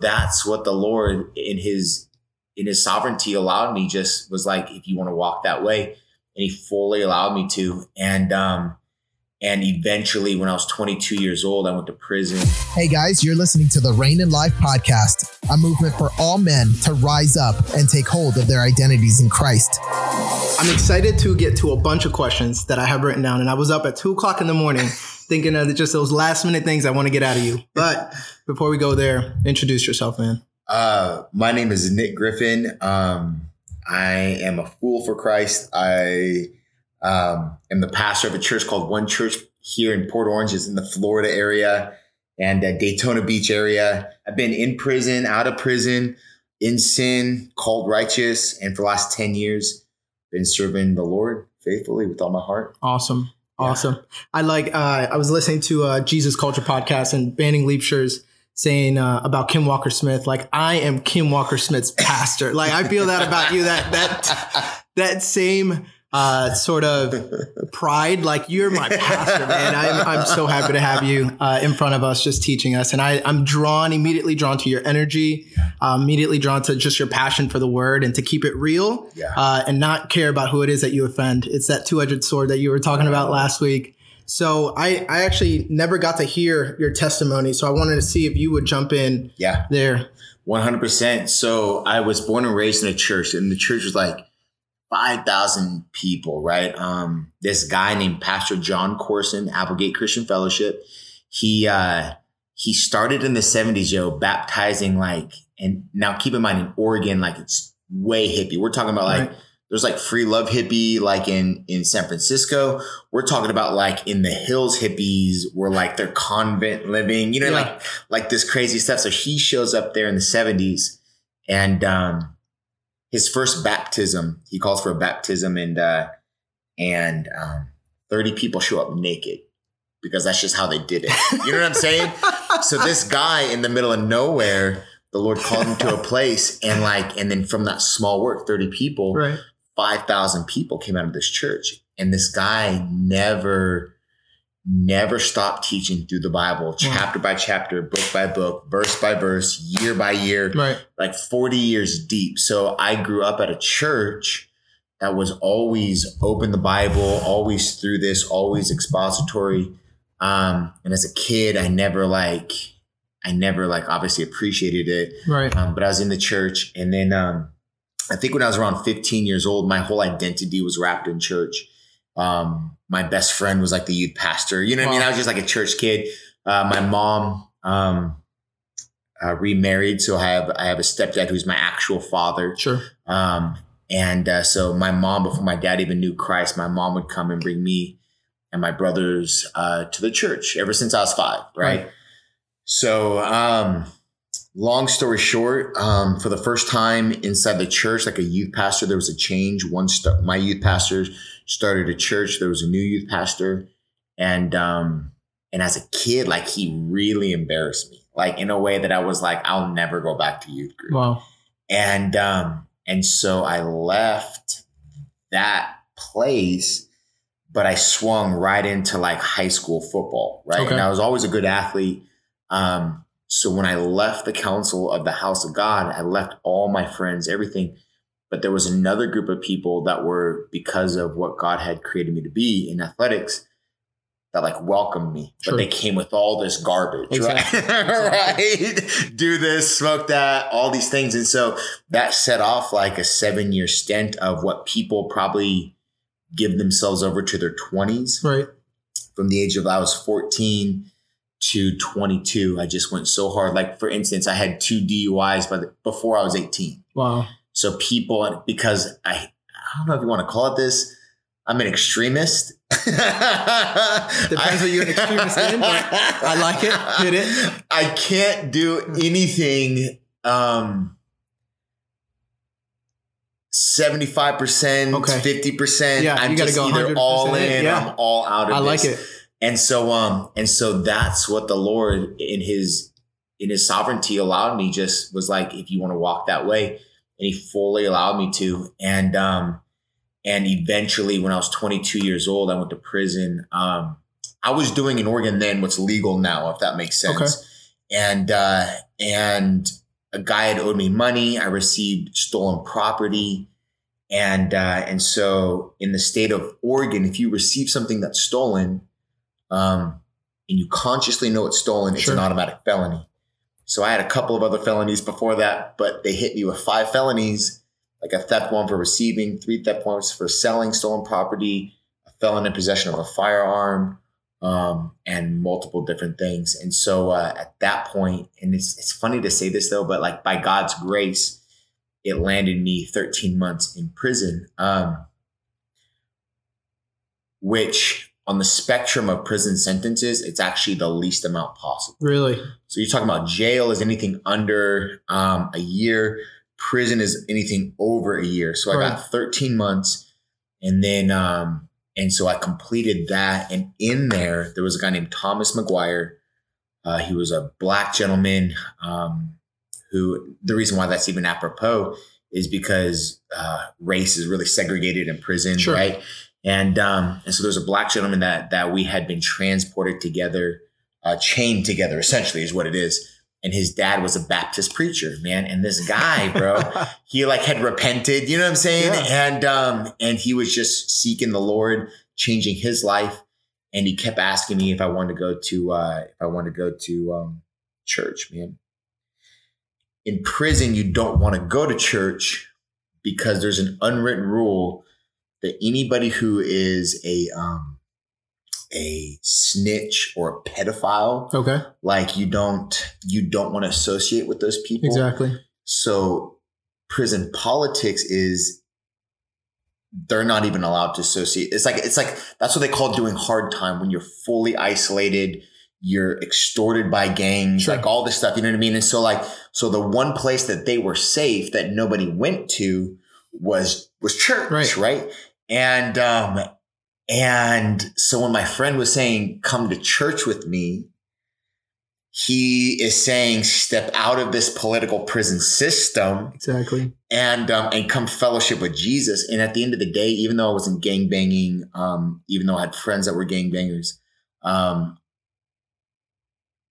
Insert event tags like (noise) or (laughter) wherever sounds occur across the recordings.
that's what the Lord in his in his sovereignty allowed me just was like, if you want to walk that way. And he fully allowed me to. And um and eventually, when I was 22 years old, I went to prison. Hey guys, you're listening to the Reign in Life podcast, a movement for all men to rise up and take hold of their identities in Christ. I'm excited to get to a bunch of questions that I have written down, and I was up at two o'clock in the morning thinking of just those last minute things I want to get out of you. (laughs) But before we go there, introduce yourself, man. Uh, my name is Nick Griffin. Um, I am a fool for Christ. I um, am the pastor of a church called One Church here in Port Orange, is in the Florida area and uh, Daytona Beach area. I've been in prison, out of prison, in sin, called righteous, and for the last ten years, been serving the Lord faithfully with all my heart. Awesome. Awesome. Yeah. I like, uh, I was listening to a Jesus Culture podcast and Banning Liebscher's saying uh, about Kim Walker Smith, like I am Kim Walker Smith's pastor. like I feel that about you, that, that, that same, uh, sort of (laughs) pride. Like you're my pastor, man. I'm, I'm so happy to have you uh, in front of us, just teaching us. And I, I'm drawn, immediately drawn to your energy, uh, immediately drawn to just your passion for the word and to keep it real yeah. uh, and not care about who it is that you offend. It's that two edged sword that you were talking about last week. So I, I actually never got to hear your testimony. So I wanted to see if you would jump in yeah. there. 100%. So I was born and raised in a church and the church was like, 5,000 people, right? Um, this guy named Pastor Jon Courson, Applegate Christian Fellowship, he, uh, he started in the 70s, yo, baptizing like, and now keep in mind in Oregon, like it's way hippie. We're talking about like, right. there's like free love hippie, like in, in San Francisco. We're talking about like in the hills hippies were like their convent living, you know, yeah. like, like this crazy stuff. So he shows up there in the 70s and, um, his first baptism. He calls for a baptism, and uh, and um, thirty people show up naked because that's just how they did it. You know what I'm saying? (laughs) so this guy in the middle of nowhere, the Lord called him to a (laughs) place, and like, and then from that small work, thirty people, right. five thousand people came out of this church, and this guy never never stop teaching through the Bible, chapter by chapter, book by book, verse by verse, year by year, right. like 40 years deep. So I grew up at a church that was always open the Bible, always through this, always expository. Um, and as a kid, I never like, I never like obviously appreciated it. Right. Um, but I was in the church and then, um, I think when I was around 15 years old, my whole identity was wrapped in church. Um, my best friend was like the youth pastor. You know what wow. I mean? I was just like a church kid. Uh, my mom um, uh, remarried, so I have I have a stepdad who's my actual father. Sure. Um, and uh, so my mom, before my dad even knew Christ, my mom would come and bring me and my brothers uh, to the church ever since I was five. Right. right. So, um, long story short, um, for the first time inside the church, like a youth pastor, there was a change. One, st- my youth pastor started a church. There was a new youth pastor, and um, and as a kid, like he really embarrassed me, like in a way that I was like, I'll never go back to youth group. Wow. And um, and so I left that place, but I swung right into like high school football, right? Okay. And I was always a good athlete. Um, so when I left the council of the house of God, I left all my friends, everything but there was another group of people that were because of what God had created me to be in athletics that like welcomed me, True. but they came with all this garbage, exactly. right? (laughs) right? Do this, smoke that, all these things. And so that set off like a seven year stint of what people probably give themselves over to their 20s. Right. From the age of I was 14 to 22, I just went so hard. Like for instance, I had two DUIs by the, before I was 18. Wow. So people, because I, I don't know if you want to call it this, I'm an extremist. (laughs) Depends I, what you're an extremist in, but I like it. Hit it. (laughs) I can't do anything. Um, 75%, okay. 50%. Yeah, I'm you gotta just go either all in yeah. I'm all out of I this. like it. And so um and so that's what the Lord in his in his sovereignty allowed me just was like if you want to walk that way and he fully allowed me to. And um, and eventually, when I was 22 years old, I went to prison. Um, I was doing in Oregon then what's legal now, if that makes sense. Okay. And uh, and a guy had owed me money. I received stolen property. And uh, and so in the state of Oregon, if you receive something that's stolen, um, and you consciously know it's stolen, it's Sure. an automatic felony. So I had a couple of other felonies before that, but they hit me with five felonies, like a theft one for receiving, three theft ones for selling stolen property, a felon in possession of a firearm, um, and multiple different things. And so uh, at that point, and it's it's funny to say this though, but like by God's grace, it landed me 13 months in prison, um, which on the spectrum of prison sentences, it's actually the least amount possible. Really? So you're talking about jail is anything under um, a year, prison is anything over a year. So I got 13 months, and then um, and so I completed that. And in there, there was a guy named Thomas McGuire. Uh, he was a black gentleman um, who the reason why that's even apropos is because uh, race is really segregated in prison, Sure. right? And um, and so there's a black gentleman that that we had been transported together, uh, chained together, essentially is what it is. And his dad was a Baptist preacher, man. And this guy, bro, (laughs) he like had repented, you know what I'm saying? Yeah. And um, and he was just seeking the Lord, changing his life. And he kept asking me if I wanted to go to uh, if I wanted to go to um, church, man. In prison, you don't want to go to church because there's an unwritten rule that anybody who is a um, a snitch or a pedophile, Okay. like you don't you don't want to associate with those people. Exactly. So prison politics is they're not even allowed to associate. It's like it's like that's what they call doing hard time when you're fully isolated, you're extorted by gangs, Sure. like all this stuff, you know what I mean? And so like so the one place that they were safe that nobody went to was was church, Right. right? And um and so when my friend was saying come to church with me, he is saying step out of this political prison system Exactly. and um, and come fellowship with Jesus. And at the end of the day, even though I wasn't gang banging, um, even though I had friends that were gang bangers, um,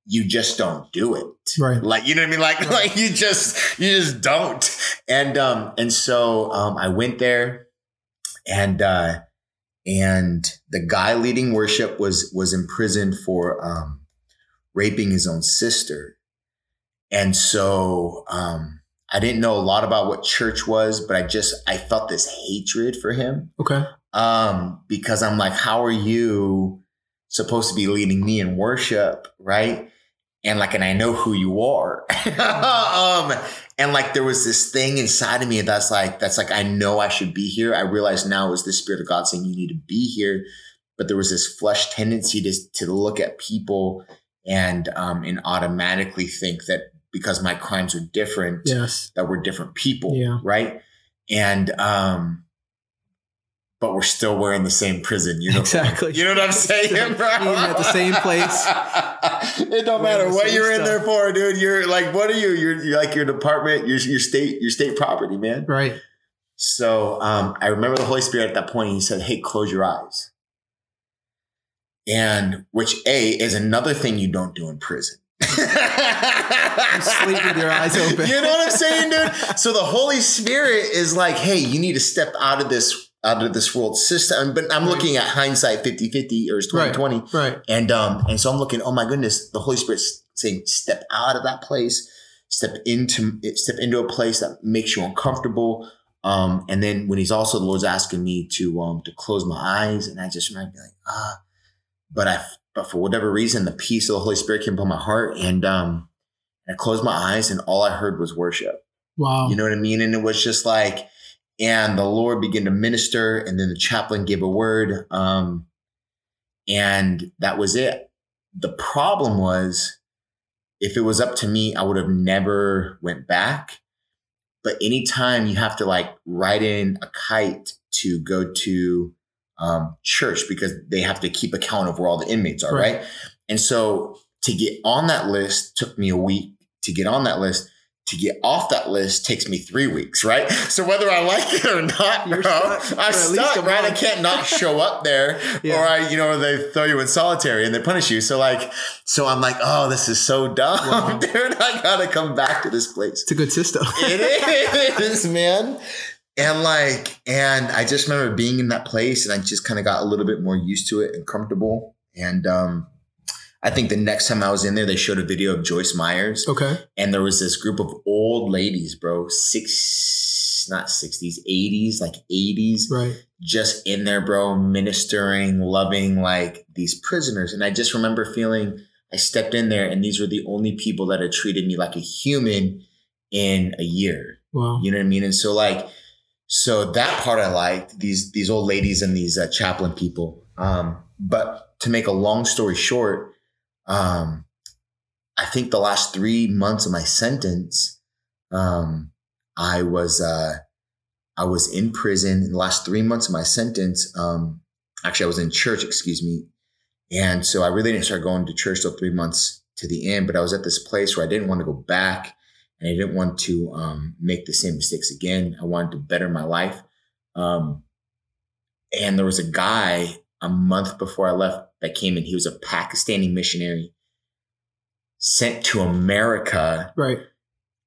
you just don't do it. Right. Like you know what I mean? Like Right. (laughs) like you just you just don't. And um and so um I went there and uh and the guy leading worship was was imprisoned for um raping his own sister. And so um I didn't know a lot about what church was, but I just I felt this hatred for him Okay. um, because I'm like, how are you supposed to be leading me in worship, right? And like, and I know who you are. (laughs) um, and like, there was this thing inside of me that's like, that's like, I know I should be here. I realize now is the spirit of God saying you need to be here. But there was this flesh tendency to, to look at people and, um, and automatically think that because my crimes are different, Yes. that we're different people, Yeah. right? And um, but we're still wearing the same prison uniform. Exactly. You know what I'm (laughs) saying, bro? At the same place. (laughs) it don't matter what you're in there for, dude. You're like, what are you? You're, you're like your department, your your state, your state property, man. Right. So um, I remember the Holy Spirit at that point. He said, "Hey, close your eyes." And which a is another thing you don't do in prison. (laughs) sleep with your eyes open. You know what I'm saying, dude? So the Holy Spirit is like, hey, you need to step out of this out of this world system. But I'm Right. looking at hindsight 50-50 or it's Right. 2020. Right. And um, and so I'm looking, oh my goodness, the Holy Spirit's saying, step out of that place, step into step into a place that makes you uncomfortable. Um, and then when he's also the Lord's asking me to um to close my eyes, and I just remember being like, ah, but I but for whatever reason, the peace of the Holy Spirit came upon my heart, and um, I closed my eyes, and all I heard was worship. Wow. You know what I mean? And it was just like, and the Lord began to minister, and then the chaplain gave a word, um, and that was it. The problem was, if it was up to me, I would have never went back. But anytime you have to like write in a kite to go to um, church because they have to keep account of where all the inmates are, Right. right? And so to get on that list took me a week to get on that list to get off that list takes me three weeks, right? So whether I like it or not, You're bro, stuck I'm for at least stuck, right? I can't not show up there, (laughs) Yeah. or I, you know, they throw you in solitary and they punish you. So like, so I'm like, oh, this is so dumb, Wow. (laughs) dude. I gotta come back to this place. It's a good system. (laughs) It is, man. And like, and I just remember being in that place and I just kind of got a little bit more used to it and comfortable. And um, I think the next time I was in there, they showed a video of Joyce Myers okay. and there was this group of old ladies, bro, six, not 60s, 80s, like 80s, Right. just in there, bro, ministering, loving like these prisoners. And I just remember feeling I stepped in there and these were the only people that had treated me like a human in a year. Wow. You know what I mean? And so like, so that part I liked these these old ladies and these uh, chaplain people. Um, but to make a long story short, um, I think the last three months of my sentence, um, I was uh, I was in prison. In the last three months of my sentence, um, actually I was in church. Excuse me. And so I really didn't start going to church till three months to the end. But I was at this place where I didn't want to go back and I didn't want to um, make the same mistakes again. I wanted to better my life. Um, and there was a guy a month before I left that came in. He was a Pakistani missionary sent to America Right.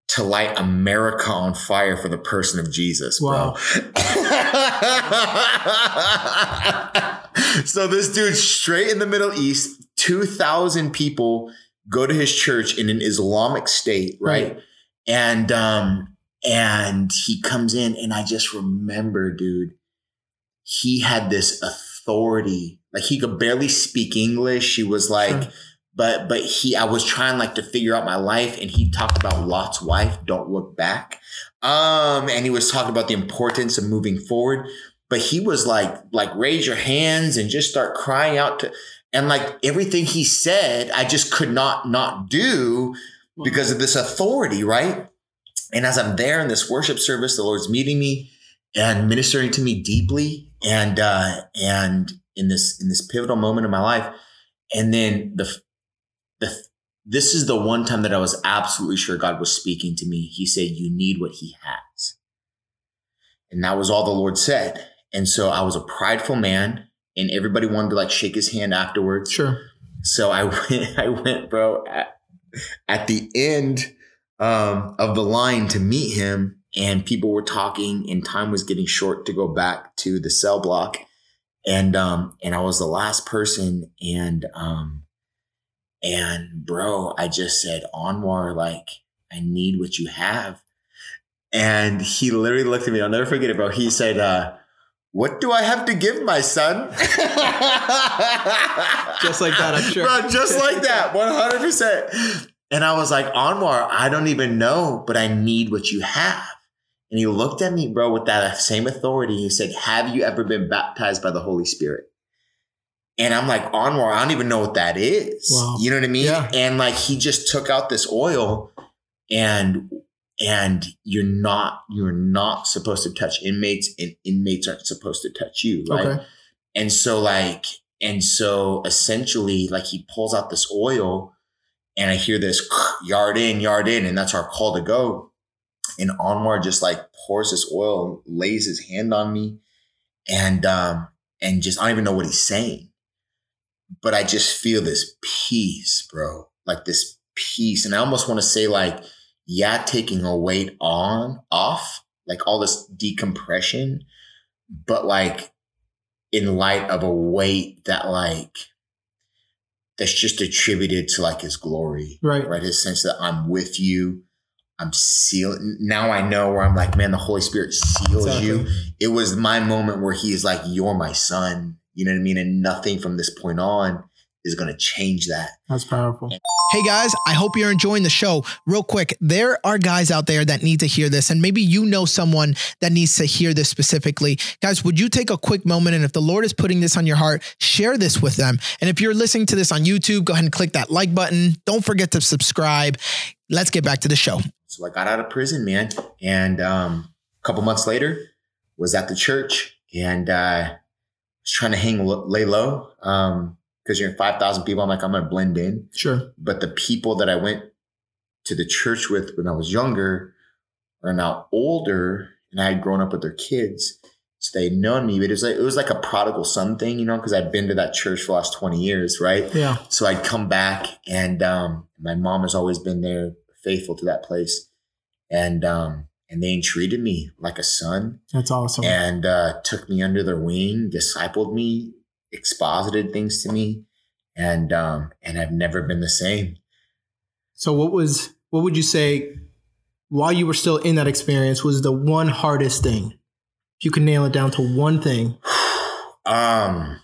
to light America on fire for the person of Jesus, bro. Wow. (laughs) so this dude straight in the Middle East, 2,000 people go to his church in an Islamic state, right? Right. And um and he comes in and I just remember, dude, he had this authority. Like he could barely speak English. He was like but but he I was trying like to figure out my life and he talked about Lot's wife, don't look back. Um and he was talking about the importance of moving forward, but he was like like raise your hands and just start crying out to and like everything he said I just could not not do because of this authority, right? And as I'm there in this worship service, the Lord's meeting me and ministering to me deeply and uh and in this in this pivotal moment of my life and then the the this is the one time that I was absolutely sure God was speaking to me. He said, You need what he has. And that was all the Lord said. And so I was a prideful man, and everybody wanted to like shake his hand afterwards. Sure. So I (laughs) went, I went, bro, at, at the end um, of the line to meet him, and people were talking, and time was getting short to go back to the cell block, and um, and I was the last person, and um, and bro, I just said, Anwar, like, I need what you have, and he literally looked at me. I'll never forget it, bro. He said, uh, "What do I have to give my son?" (laughs) Just like that, I'm sure. Bro, just like that, (laughs) 100%. And I was like, Anwar, I don't even know, but I need what you have. And he looked at me, bro, with that same authority. He said, Have you ever been baptized by the Holy Spirit? And I'm like, Anwar, I don't even know what that is. Wow. You know what I mean? Yeah. And like he just took out this oil and and you're not you're not supposed to touch inmates and inmates aren't supposed to touch you, right? Okay. And so like, and so essentially like he pulls out this oil and I hear this yard in, yard in, and that's our call to go. And Anwar just like pours this oil, lays his hand on me, and um, and just I don't even know what he's saying. But I just feel this peace, bro. Like this peace. And I almost want to say, like, yeah, taking a weight on, off, like all this decompression, but like in light of a weight that like that's just attributed to like his glory, Right. right? His sense that I'm with you. I'm sealed. Now I know where I'm like, man, the Holy Spirit seals Exactly. you. It was my moment where he's like, you're my son. You know what I mean? And nothing from this point on is going to change that. That's powerful. Hey guys, I hope you're enjoying the show. Real quick, there are guys out there that need to hear this, and maybe you know someone that needs to hear this specifically. Guys, would you take a quick moment and if the Lord is putting this on your heart, share this with them. And if you're listening to this on YouTube, go ahead and click that like button. Don't forget to subscribe. Let's get back to the show. So I got out of prison, man. And um, a couple months later, was at the church and uh, was trying to hang lay low because you're in 5,000 people. I'm like, I'm going to blend in. Sure. But the people that I went to the church with when I was younger are now older and I had grown up with their kids. So they'd known me, but it was like it was like a prodigal son thing, you know, because I'd been to that church for the last 20 years, right? Yeah. So I'd come back and um, my mom has always been there, faithful to that place. And um, and they treated me like a son That's awesome. and uh, took me under their wing, discipled me, exposited things to me, and um, and I've never been the same. So what was what would you say while you were still in that experience was the one hardest thing? If you could nail it down to one thing. (sighs) um,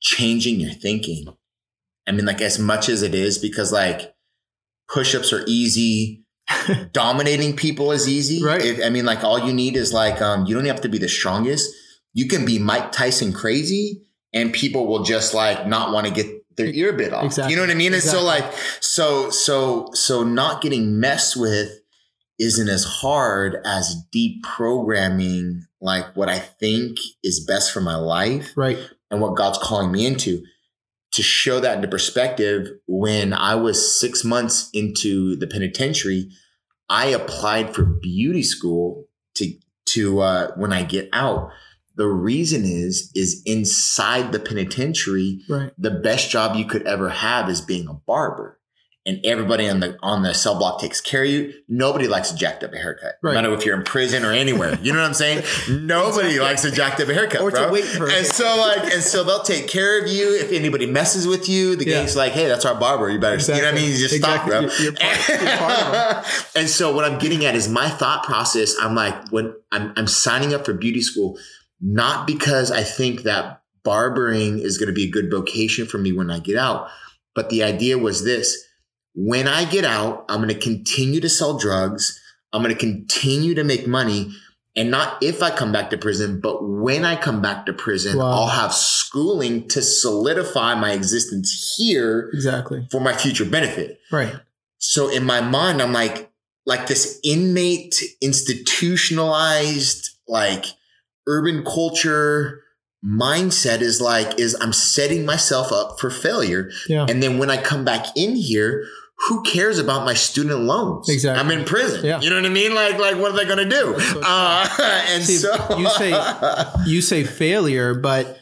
changing your thinking. I mean, like as much as it is, because like push-ups are easy. Dominating people is easy. Right. If- I mean, like all you need is like um, you don't have to be the strongest. You can be Mike Tyson crazy, and people will just like not want to get their ear bit off. Exactly. You know what I mean? And so like so so so not getting messed with isn't as hard as deep programming like what I think is best for my life Right. and what God's calling me into. To show that into perspective, when I was six months into the penitentiary, I applied for beauty school to to uh, when I get out. The reason is is inside the penitentiary, Right. the best job you could ever have is being a barber. And everybody on the on the cell block takes care of you. Nobody likes a jacked up haircut. Right. No matter if you're in prison or anywhere. You know what I'm saying? (laughs) Nobody likes a jacked up haircut. Or to bro. wait for And so like and so they'll take care of you. If anybody messes with you, the Yeah. gang's like, hey, that's our barber. You better you know what I mean? You just Exactly. stop, bro. You're- you're part- you're (laughs) and so what I'm getting at is my thought process. I'm like, when I'm I'm signing up for beauty school, not because I think that barbering is going to be a good vocation for me when I get out, but the idea was this. When I get out, I'm going to continue to sell drugs. I'm going to continue to make money. And not if I come back to prison, but when I come back to prison, Wow. I'll have schooling to solidify my existence here Exactly. for my future benefit. Right. So in my mind, I'm like, like this inmate, institutionalized, like urban culture mindset is like, is I'm setting myself up for failure. Yeah. And then when I come back in here, who cares about my student loans? Exactly. I'm in prison. Yeah. You know what I mean? Like, like what are they going to do? So Uh, and See, so you say- (laughs) You say failure, but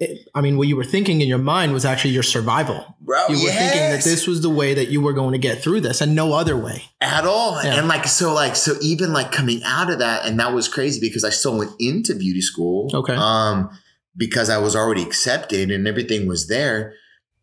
it, I mean, what you were thinking in your mind was actually your survival. bro, You were thinking that this was the way that you were going to get through this and no other way. at all. Yeah. And like, so like, so even like coming out of that, and that was crazy because I still went into beauty school. Okay. Um, because I was already accepted and everything was there.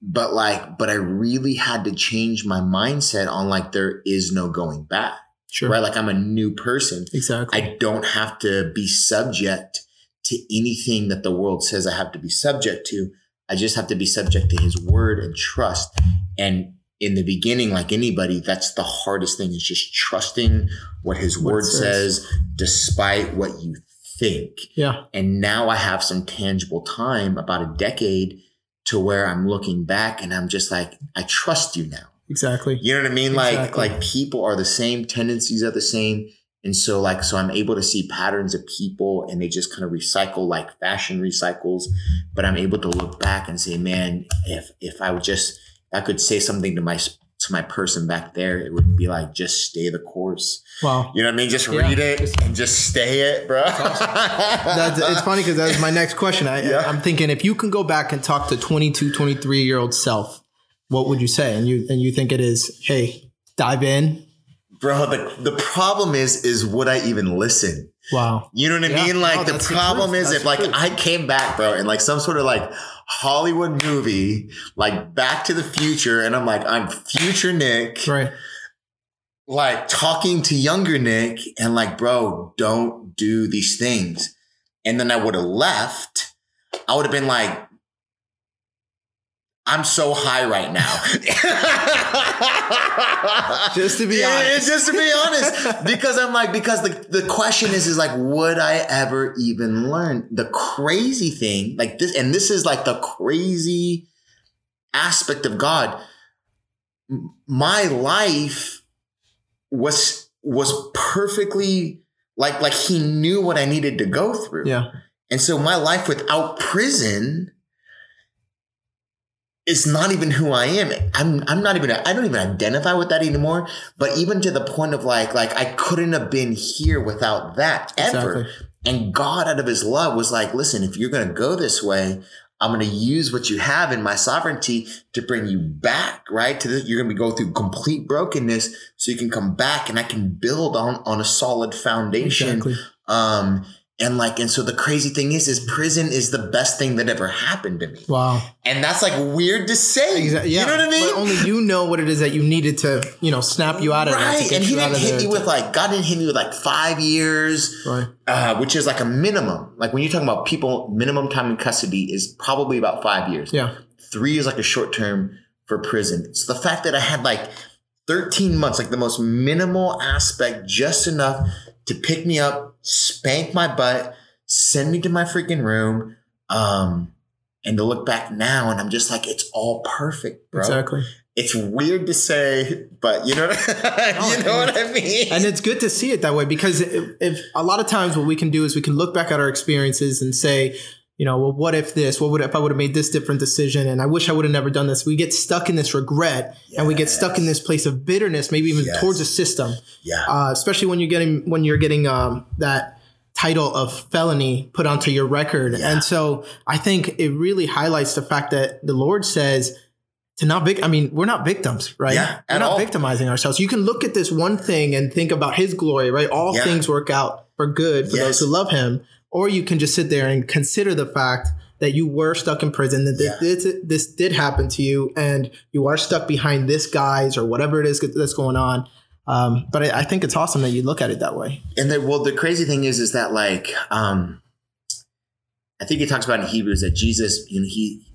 But like, but I really had to change my mindset on like, there is no going back, Sure. right? Like I'm a new person. Exactly. I don't have to be subject to anything that the world says I have to be subject to. I just have to be subject to his word and trust. And in the beginning, like anybody, that's the hardest thing is just trusting what his What word says. says, despite what you think. yeah. And now I have some tangible time, about a decade, to where I'm looking back and I'm just like, I trust you now. Exactly. You know what I mean? Like, Exactly. like people are the same, tendencies are the same. And so like, so I'm able to see patterns of people and they just kind of recycle like fashion recycles. But I'm able to look back and say, man, if, if I would just, I could say something to my, to my person back there, it would be like, just stay the course. Wow. You know what I mean? Just Yeah. read it and just stay it, bro. That's, it's funny because that's my next question. I, Yeah. I'm thinking if you can go back and talk to 22, 23 year old self, what would you say? And you and you think it is, hey, dive in. bro, the, the problem is, is would I even listen? Wow. You know what I Yeah. mean? Like No, the that's the problem is That's if like truth. I came back, bro, and like some sort of like Hollywood movie, like Back to the Future, and I'm like, I'm future Nick, Right. like talking to younger Nick, and like, bro, don't do these things. And then I would have left. I would have been like, I'm so high right now. (laughs) Just to be honest. Just to be honest. Because I'm like, because the, the question is, is like, would I ever even learn? The crazy thing, like this, and this is like the crazy aspect of God. My life was was perfectly like like he knew what I needed to go through. Yeah. And so my life without prison it's not even who I am. I'm I'm not even I don't even identify with that anymore. But even to the point of like like I couldn't have been here without that ever. Exactly. And God out of his love was like, listen, if you're gonna go this way, I'm going to use what you have in my sovereignty to bring you back, right? To this, you're going to go through complete brokenness so you can come back and I can build on, on a solid foundation. Exactly. Um, and like, and so the crazy thing is, is prison is the best thing that ever happened to me. Wow. And that's like weird to say. Exactly. Yeah. You know what I mean? But only you know what it is that you needed to, you know, snap you out of that. to Right. And he didn't hit me with like, God didn't hit me with like five years. Right. uh, which is like a minimum. Like when you're talking about people, minimum time in custody is probably about five years. Yeah. Three is like a short term for prison. So the fact that I had like 13 months, like the most minimal aspect, just enough to pick me up, spank my butt, send me to my freaking room, um, and to look back now and I'm just like, it's all perfect, bro. Exactly. It's weird to say, but you know, (laughs) you know what I mean. And it's good to see it that way because if, if a lot of times what we can do is we can look back at our experiences and say, you know, well, what if this? What would if I would have made this different decision? And I wish I would have never done this. We get stuck in this regret and we get stuck in this place of bitterness, maybe even Yes. towards the system. yeah. Uh, especially when you're getting when you're getting um, that title of felony put onto your record. Yeah. And so I think it really highlights the fact that the Lord says to not vic- I mean, we're not victims, right? Yeah, we're at not all. victimizing ourselves. You can look at this one thing and think about his glory, right? All Yeah. things work out for good for Yes. those who love him. Or you can just sit there and consider the fact that you were stuck in prison, that this, Yeah. this, this did happen to you, and you are stuck behind this guy's or whatever it is that's going on. Um, but I, I think it's awesome that you look at it that way. and then well the crazy thing is is that like um i think it talks about in hebrews that jesus you know he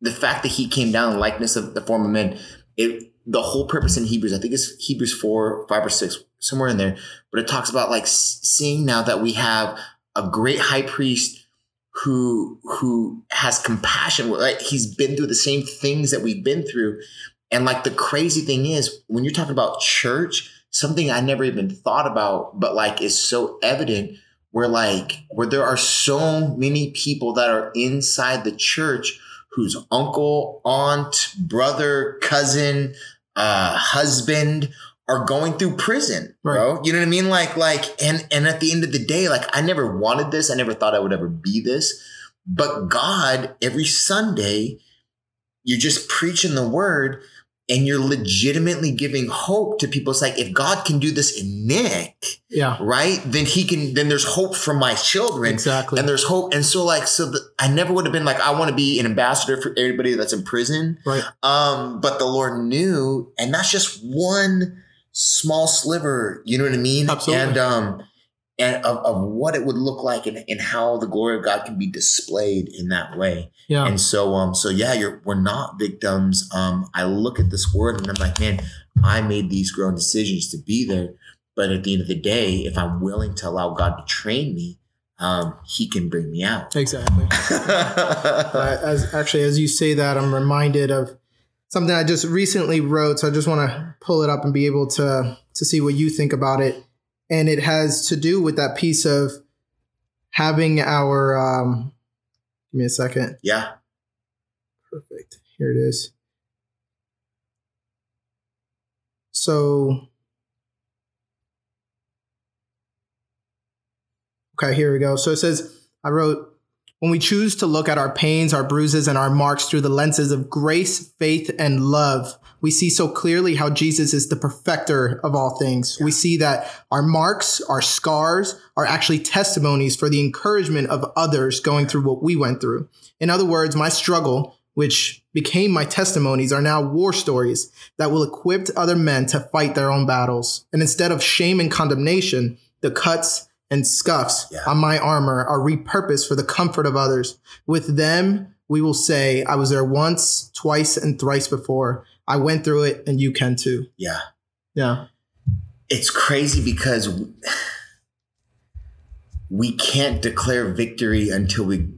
the fact that he came down in likeness of the form of men it the whole purpose in hebrews i think it's hebrews 4 5 or 6 somewhere in there but it talks about like seeing now that we have a great high priest who who has compassion like he's been through the same things that we've been through. And like the crazy thing is, when you're talking about church, something I never even thought about, but like is so evident where like where there are so many people that are inside the church whose uncle, aunt, brother, cousin, uh, husband are going through prison, bro. You know what I mean? Like, like, and and at the end of the day, like I never wanted this. I never thought I would ever be this. But God, every Sunday, you're just preaching the word and you're legitimately giving hope to people. It's like if God can do this in Nick, Yeah, right? Then he can then there's hope for my children. exactly. And there's hope. And so like so the, I never would have been like, I want to be an ambassador for everybody that's in prison. right. Um, but the Lord knew, and that's just one small sliver, you know what I mean? Absolutely. And um and of, of what it would look like and, and how the glory of God can be displayed in that way. Yeah. And so, um, so yeah, you're we're not victims. Um, I look at this word and I'm like, man, I made these grown decisions to be there. But at the end of the day, if I'm willing to allow God to train me, um, He can bring me out. Exactly. (laughs) Uh, as actually as you say that, I'm reminded of something I just recently wrote. So I just want to pull it up and be able to to see what you think about it. And it has to do with that piece of having our. Um, give me a second. yeah, Perfect. Here it is. So. Okay, here we go. So it says, I wrote, when we choose to look at our pains, our bruises, and our marks through the lenses of grace, faith, and love, we see so clearly how Jesus is the perfecter of all things. We see that our marks, our scars, are actually testimonies for the encouragement of others going through what we went through. In other words, my struggle, which became my testimonies, are now war stories that will equip other men to fight their own battles. And instead of shame and condemnation, the cuts and scuffs Yeah. on my armor are repurposed for the comfort of others. With them, we will say, I was there once, twice, and thrice before. I went through it, and you can too. yeah. Yeah. It's crazy because we can't declare victory until we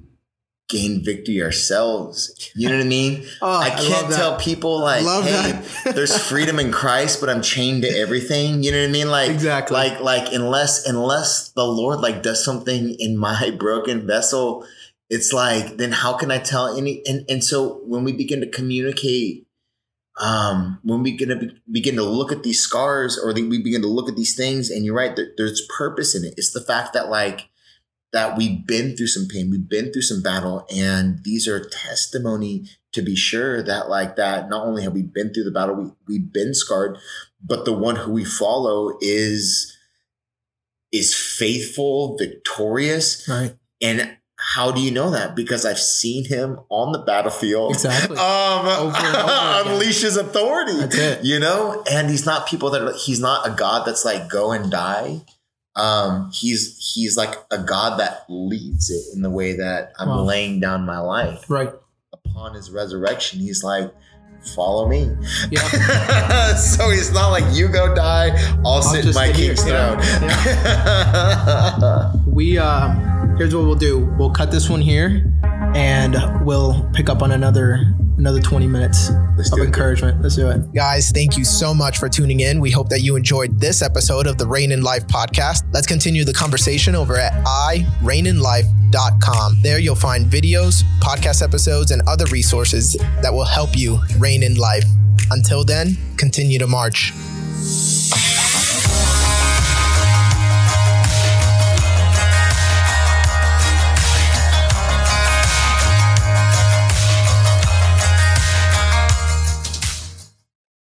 gain victory ourselves. You know what I mean? (laughs) Oh, I I can't that. tell people like, hey, (laughs) there's freedom in Christ, but I'm chained to everything. You know what I mean? Like Exactly. Like like unless unless the Lord like does something in my (laughs) broken vessel, it's like then how can I tell any? And and so when we begin to communicate. Um, when we gonna be, begin to look at these scars or the, we begin to look at these things and you're right there, there's purpose in it it's the fact that like that we've been through some pain, we've been through some battle, and these are testimony to be sure that like that not only have we been through the battle, we we've been scarred, but the one who we follow is is faithful, victorious, Right. and how do you know that? Because I've seen him on the battlefield. Exactly. Um, Over over (laughs) unleash his authority. That's it. You know, and he's not people that are, he's not a God that's like go and die. Um, he's he's like a God that leads it in the way that I'm Wow. laying down my life. Right. Upon his resurrection, he's like, follow me. Yeah. (laughs) so he's not like you go die, I'll, sit in my here. king's Yeah. throne. (laughs) We uh here's what we'll do. We'll cut this one here and we'll pick up on another another 20 minutes Let's of encouragement. Let's do it. Guys, thank you so much for tuning in. We hope that you enjoyed this episode of the Reign in Life podcast. Let's continue the conversation over at iraininlife.com. There you'll find videos, podcast episodes, and other resources that will help you reign in life. Until then, continue to march.